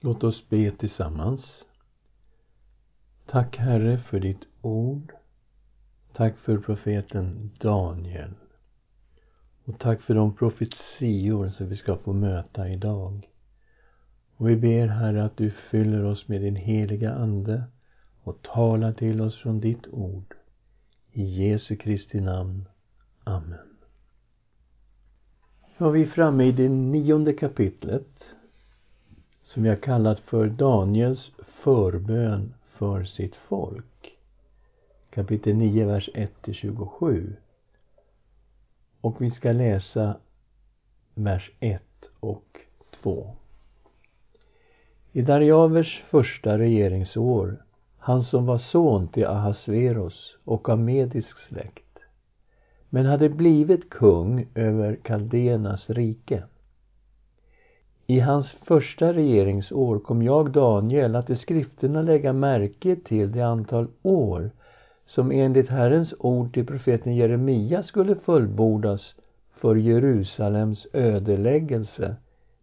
Låt oss be tillsammans. Tack Herre för ditt ord. Tack för profeten Daniel. Och tack för de profetior som vi ska få möta idag. Och vi ber Herre att du fyller oss med din heliga Ande och talar till oss från ditt ord. I Jesu Kristi namn. Amen. Nu är vi framme i det nionde kapitlet som jag kallat för Daniels förbön för sitt folk. Kapitel 9, vers 1-27. Och vi ska läsa vers 1 och 2. I Darjavers första regeringsår, han som var son till Ahasveros och av medisk släkt, men hade blivit kung över Kaldenas rike. I hans första regeringsår kom jag, Daniel, att i skrifterna lägga märke till det antal år som enligt Herrens ord till profeten Jeremia skulle fullbordas för Jerusalems ödeläggelse,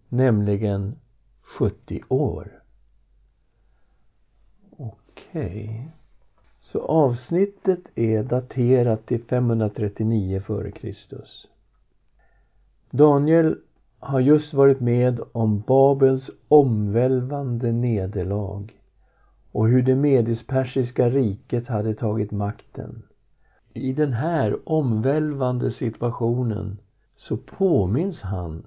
nämligen 70 år. Okej. Okay. Så avsnittet är daterat till 539 f.Kr. Daniel har just varit med om Babels omvälvande nederlag och hur det medispersiska riket hade tagit makten. I den här omvälvande situationen så påminns han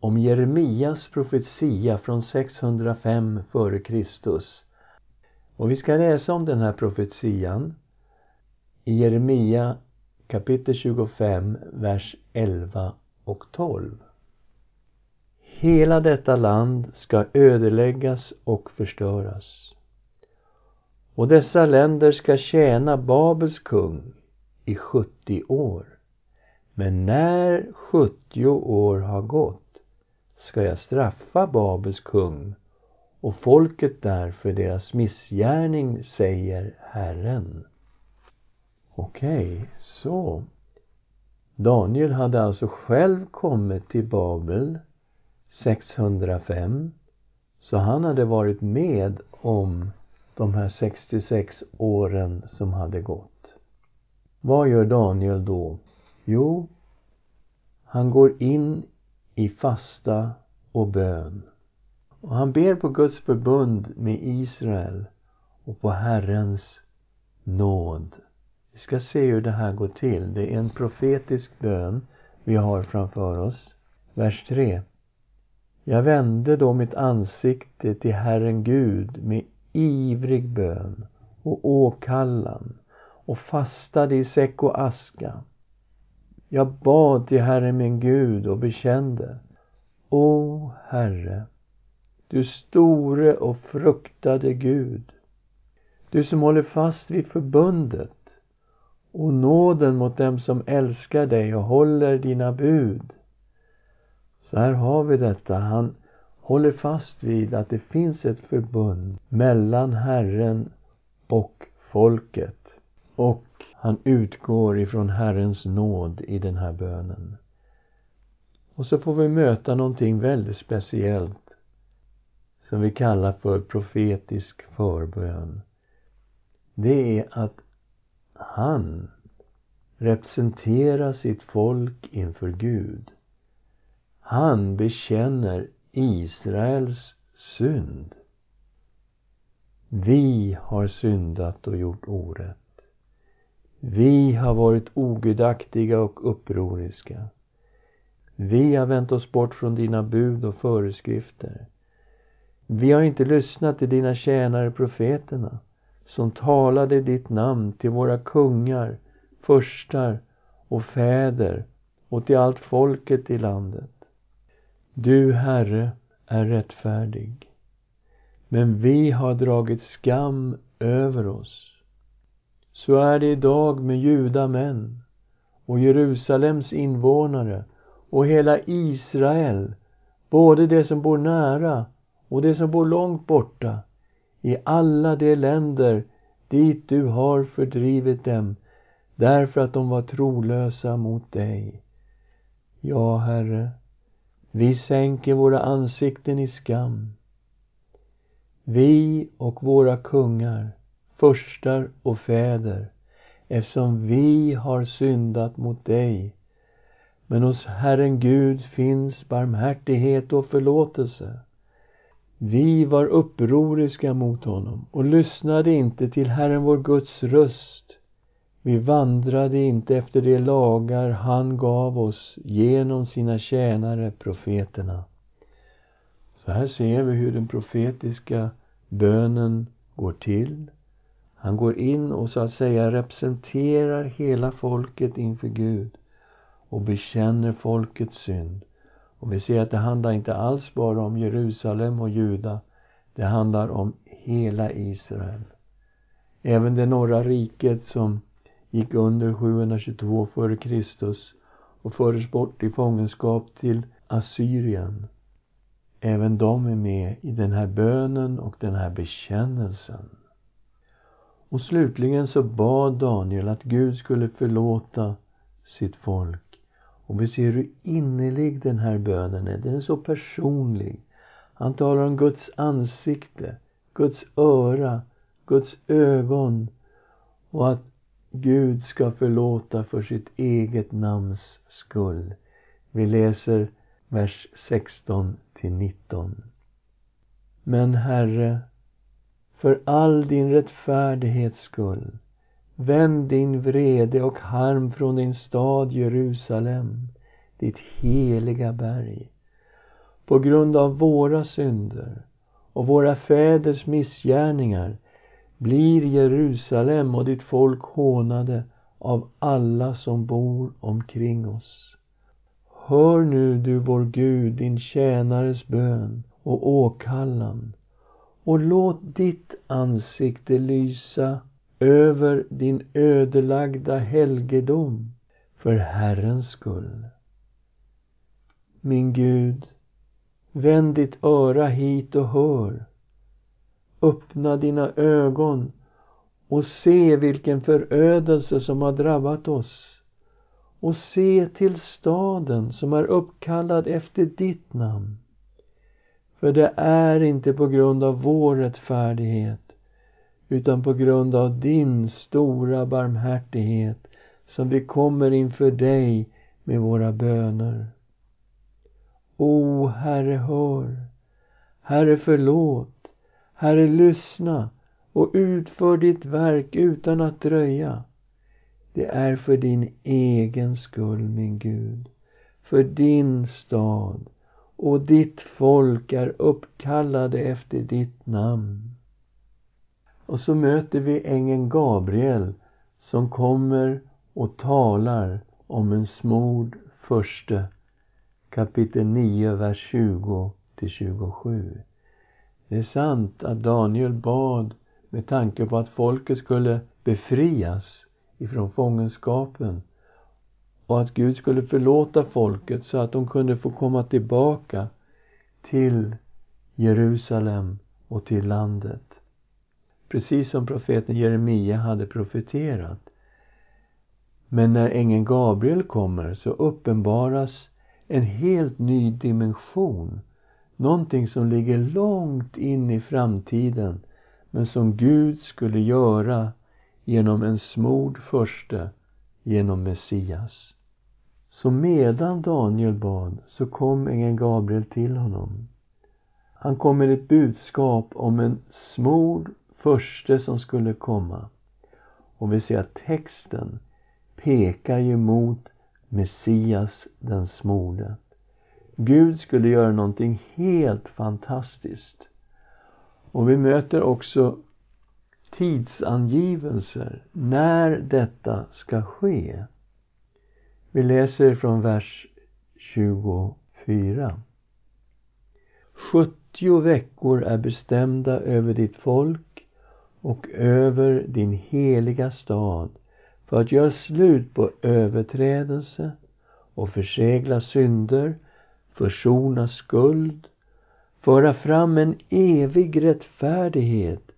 om Jeremias profetia från 605 f.Kr. Och vi ska läsa om den här profetian i Jeremia kapitel 25, vers 11 och 12. Hela detta land ska ödeläggas och förstöras. Och dessa länder ska tjäna Babels kung i 70 år. Men när 70 år har gått ska jag straffa Babels kung och folket där för deras missgärning, säger Herren. Okej, okay, så. Daniel hade alltså själv kommit till Babel 605. Så han hade varit med om de här 66 åren som hade gått. Vad gör Daniel då? Jo, han går in i fasta och bön. Och han ber på Guds förbund med Israel och på Herrens nåd. Vi ska se hur det här går till. Det är en profetisk bön vi har framför oss. Vers 3. Jag vände då mitt ansikte till Herren Gud med ivrig bön och åkallan och fastade i säck och aska. Jag bad till Herren min Gud och bekände. O Herre, du store och fruktade Gud, du som håller fast vid förbundet och nåden mot dem som älskar dig och håller dina bud. Så här har vi detta. Han håller fast vid att det finns ett förbund mellan Herren och folket. Och han utgår ifrån Herrens nåd i den här bönen. Och så får vi möta någonting väldigt speciellt som vi kallar för profetisk förbön. Det är att han representerar sitt folk inför Gud. Han bekänner Israels synd. Vi har syndat och gjort orätt. Vi har varit ogudaktiga och upproriska. Vi har vänt oss bort från dina bud och föreskrifter. Vi har inte lyssnat till dina tjänare profeterna som talade ditt namn till våra kungar, förstar och fäder och till allt folket i landet. Du, Herre, är rättfärdig. Men vi har dragit skam över oss. Så är det idag med judamän och Jerusalems invånare och hela Israel, både de som bor nära och de som bor långt borta, i alla de länder dit du har fördrivit dem därför att de var trolösa mot dig. Ja, Herre, vi sänker våra ansikten i skam. vi och våra kungar, förstar och fäder, eftersom vi har syndat mot dig. Men hos Herren Gud finns barmhärtighet och förlåtelse. Vi var upproriska mot honom och lyssnade inte till Herren vår Guds röst. Vi vandrade inte efter de lagar han gav oss genom sina tjänare profeterna. Så här ser vi hur den profetiska bönen går till. Han går in och så att säga representerar hela folket inför Gud och bekänner folkets synd. Och vi ser att det handlar inte alls bara om Jerusalem och Juda. Det handlar om hela Israel. Även det norra riket som gick under 722 f.Kr. och fördes bort i fångenskap till Assyrien. Även de är med i den här bönen och den här bekännelsen. Och slutligen så bad Daniel att Gud skulle förlåta sitt folk. Och vi ser hur innerlig den här bönen är. Den är så personlig. Han talar om Guds ansikte, Guds öra, Guds ögon och att Gud ska förlåta för sitt eget namns skull. Vi läser vers 16 till 19. Men Herre, för all din rättfärdighets skull, vänd din vrede och harm från din stad Jerusalem, ditt heliga berg. På grund av våra synder och våra fäders missgärningar blir Jerusalem och ditt folk hånade av alla som bor omkring oss. Hör nu, du vår Gud, din tjänares bön och åkallan och låt ditt ansikte lysa över din ödelagda helgedom för Herrens skull. Min Gud, vänd ditt öra hit och hör. Öppna dina ögon och se vilken förödelse som har drabbat oss och se till staden som är uppkallad efter ditt namn. För det är inte på grund av vår rättfärdighet utan på grund av din stora barmhärtighet som vi kommer inför dig med våra böner. O Herre, hör. Herre, förlåt. Herre, lyssna och utför ditt verk utan att dröja. Det är för din egen skull, min Gud, för din stad och ditt folk är uppkallade efter ditt namn. Och så möter vi ängeln Gabriel som kommer och talar om en smord förste kapitel 9, vers 20 till 27. Det är sant att Daniel bad med tanke på att folket skulle befrias ifrån fångenskapen och att Gud skulle förlåta folket så att de kunde få komma tillbaka till Jerusalem och till landet. Precis som profeten Jeremia hade profeterat. Men när ängeln Gabriel kommer så uppenbaras en helt ny dimension. Någonting som ligger långt in i framtiden men som Gud skulle göra genom en smord förste, genom Messias. Så medan Daniel bad så kom ängeln Gabriel till honom. Han kom med ett budskap om en smord förste som skulle komma. Och vi ser att texten pekar ju mot Messias den smorde. Gud skulle göra någonting helt fantastiskt. Och vi möter också tidsangivelser när detta ska ske. Vi läser från vers 24. 70 veckor är bestämda över ditt folk och över din heliga stad för att göra slut på överträdelse och försegla synder, försona skuld, föra fram en evig rättfärdighet,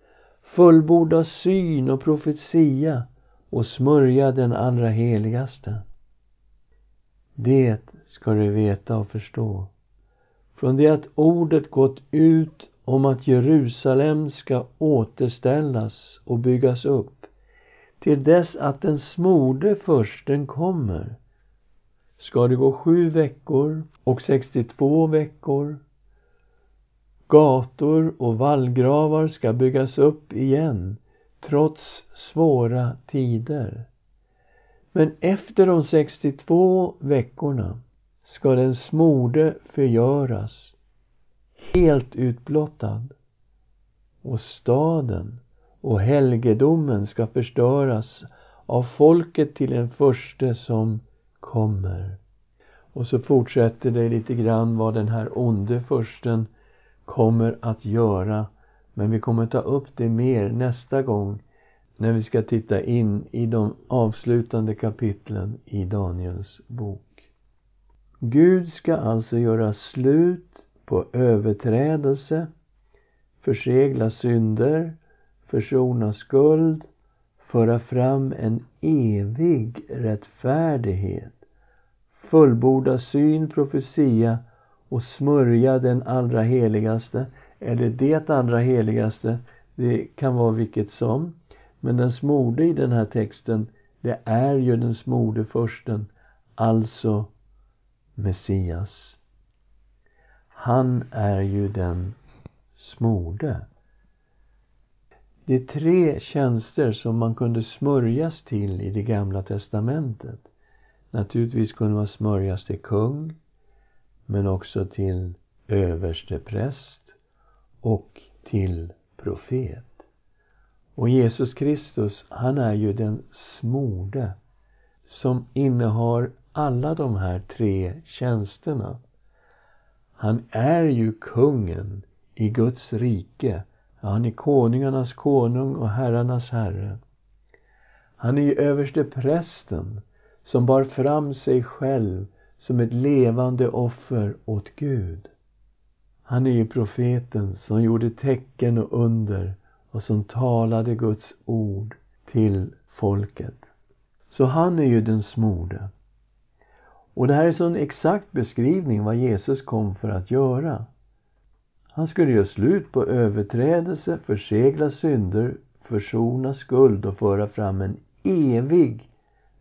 fullborda syn och profetia och smörja den allra heligaste. Det ska du veta och förstå. Från det att ordet gått ut om att Jerusalem ska återställas och byggas upp till dess att den smorde försten kommer ska det gå sju veckor och 62 veckor. Gator och vallgravar ska byggas upp igen trots svåra tider. Men efter de 62 veckorna ska den smorde förgöras, helt utblottad. Och staden och helgedomen ska förstöras av folket till en förste som kommer. Och så fortsätter det lite grann vad den här onde försten kommer att göra. Men vi kommer ta upp det mer nästa gång när vi ska titta in i de avslutande kapitlen i Daniels bok. Gud ska alltså göra slut på överträdelse, försegla synder, försona skuld, föra fram en evig rättfärdighet, fullborda syn, profetia och smörja den allra heligaste, eller det allra heligaste, det kan vara vilket som. Men den smorde i den här texten, det är ju den smorde försten, alltså Messias. Han är ju den smorde. Det är tre tjänster som man kunde smörjas till i det gamla testamentet. Naturligtvis kunde man smörjas till kung, men också till överstepräst och till profet. Och Jesus Kristus, han är ju den smorde som innehar alla de här tre tjänsterna. Han är ju kungen i Guds rike han är konungarnas konung och herrarnas herre. Han är ju överste prästen som bar fram sig själv som ett levande offer åt Gud. Han är ju profeten som gjorde tecken och under och som talade Guds ord till folket. Så han är ju den smorde. Och det här är så en exakt beskrivning vad Jesus kom för att göra. Han skulle göra slut på överträdelse, försegla synder, försona skuld och föra fram en evig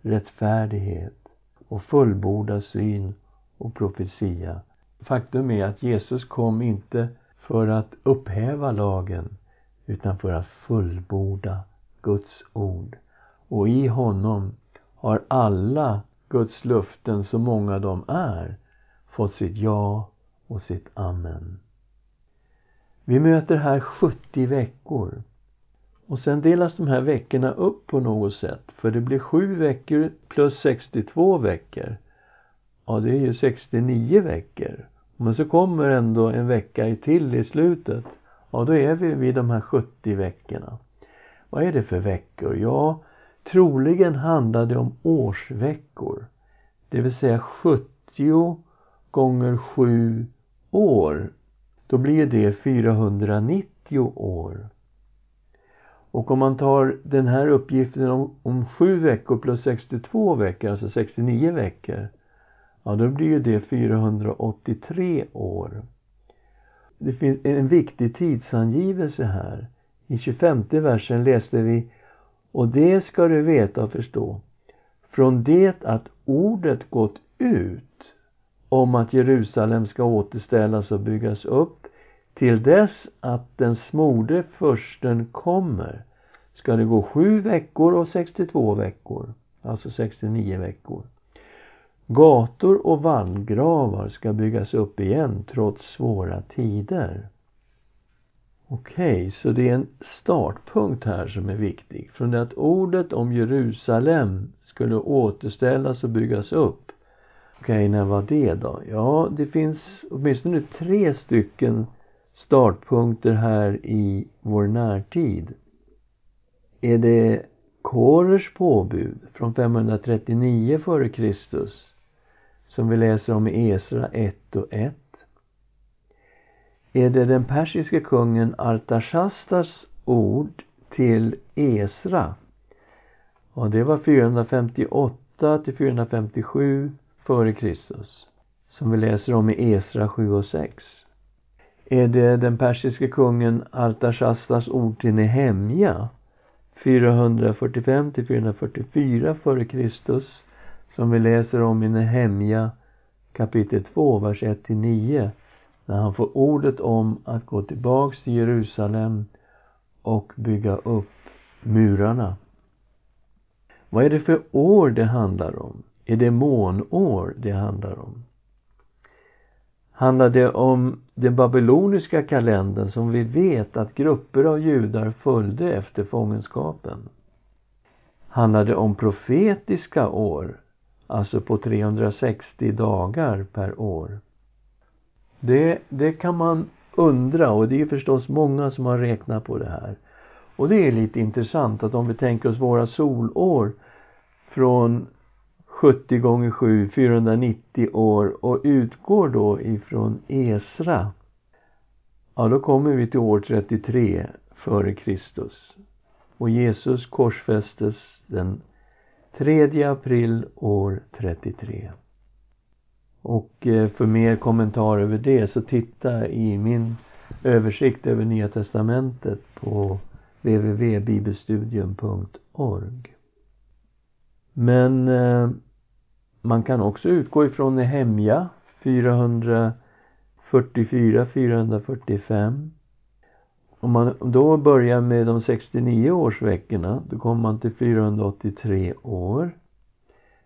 rättfärdighet och fullborda syn och profetia. Faktum är att Jesus kom inte för att upphäva lagen utan för att fullborda Guds ord. Och i honom har alla Guds löften, så många de är, fått sitt ja och sitt amen. Vi möter här 70 veckor. Och sen delas de här veckorna upp på något sätt. För det blir sju veckor plus 62 veckor. Ja, det är ju 69 veckor. Men så kommer ändå en vecka till i slutet. Ja, då är vi vid de här 70 veckorna. Vad är det för veckor? Ja, troligen handlar det om årsveckor. Det vill säga 70 gånger 7 år då blir det 490 år. Och om man tar den här uppgiften om, om 7 veckor plus 62 veckor, alltså 69 veckor, ja då blir ju det 483 år. Det finns en viktig tidsangivelse här. I 25 versen läste vi Och det ska du veta och förstå. Från det att ordet gått ut om att Jerusalem ska återställas och byggas upp till dess att den smorde försten kommer ska det gå sju veckor och 62 veckor, alltså 69 veckor. Gator och vallgravar ska byggas upp igen trots svåra tider. Okej, okay, så det är en startpunkt här som är viktig. Från det att ordet om Jerusalem skulle återställas och byggas upp. Okej, okay, när var det då? Ja, det finns åtminstone tre stycken startpunkter här i vår närtid. Är det Korers påbud från 539 f.Kr. som vi läser om i Esra 1 och 1? Är det den persiske kungen Artashastas ord till Esra? Och det var 458 till 457 f.Kr. som vi läser om i Esra 7 och 6 är det den persiske kungen Artashastas ord till Nehemja 445 till 444 f.Kr. Som vi läser om i Nehemja kapitel 2, vers 1 till 9 när han får ordet om att gå tillbaks till Jerusalem och bygga upp murarna. Vad är det för år det handlar om? Är det månår det handlar om? Handlar det om den babyloniska kalendern som vi vet att grupper av judar följde efter fångenskapen? Handlar det om profetiska år, alltså på 360 dagar per år? Det, det kan man undra och det är förstås många som har räknat på det här. Och det är lite intressant att om vi tänker oss våra solår från 70 gånger 7, 490 år och utgår då ifrån Esra. Ja, då kommer vi till år 33 före Kristus. Och Jesus korsfästes den 3 april år 33. Och eh, för mer kommentar över det så titta i min översikt över Nya Testamentet på www.bibelstudium.org. Men eh, man kan också utgå ifrån Nehemja 444, 445. Om man då börjar med de 69 årsveckorna, då kommer man till 483 år.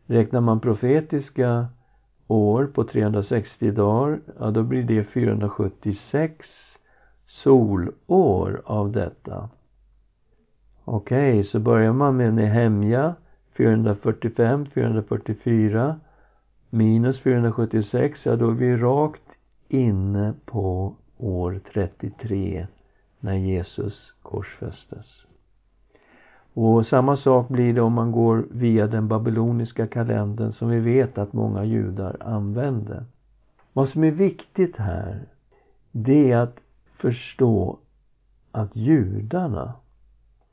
Räknar man profetiska år på 360 dagar, ja då blir det 476 solår av detta. Okej, okay, så börjar man med Nehemja 445, 444 minus 476, ja då är vi rakt inne på år 33 när Jesus korsfästes. Och samma sak blir det om man går via den babyloniska kalendern som vi vet att många judar använde. Vad som är viktigt här, det är att förstå att judarna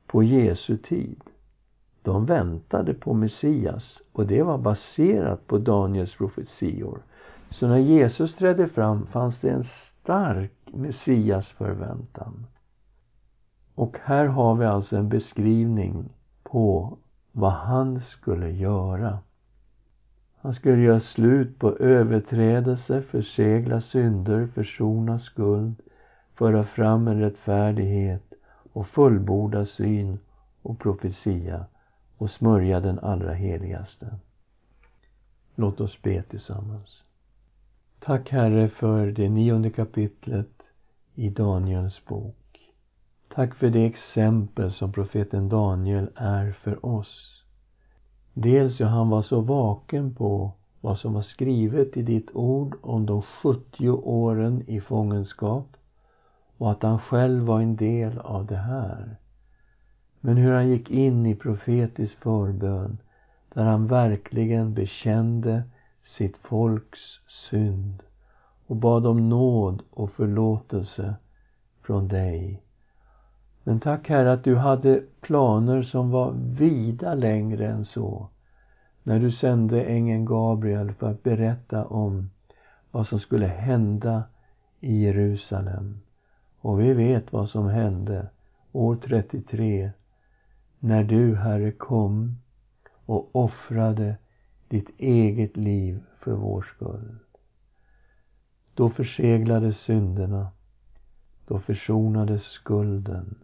på Jesu tid de väntade på Messias och det var baserat på Daniels profetior. Så när Jesus trädde fram fanns det en stark Messias förväntan. Och här har vi alltså en beskrivning på vad han skulle göra. Han skulle göra slut på överträdelse, försegla synder, försona skuld, föra fram en rättfärdighet och fullborda syn och profetia och smörja den allra heligaste. Låt oss be tillsammans. Tack Herre för det nionde kapitlet i Daniels bok. Tack för det exempel som profeten Daniel är för oss. Dels hur han var så vaken på vad som var skrivet i ditt ord om de 70 åren i fångenskap och att han själv var en del av det här. Men hur han gick in i profetisk förbön där han verkligen bekände sitt folks synd och bad om nåd och förlåtelse från dig. Men tack Herre att du hade planer som var vida längre än så när du sände ängeln Gabriel för att berätta om vad som skulle hända i Jerusalem. Och vi vet vad som hände år 33 när du, Herre, kom och offrade ditt eget liv för vår skull. Då förseglades synderna, då försonades skulden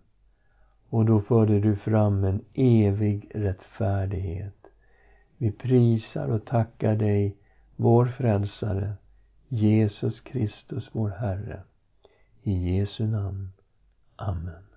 och då förde du fram en evig rättfärdighet. Vi prisar och tackar dig, vår frälsare, Jesus Kristus, vår Herre. I Jesu namn. Amen.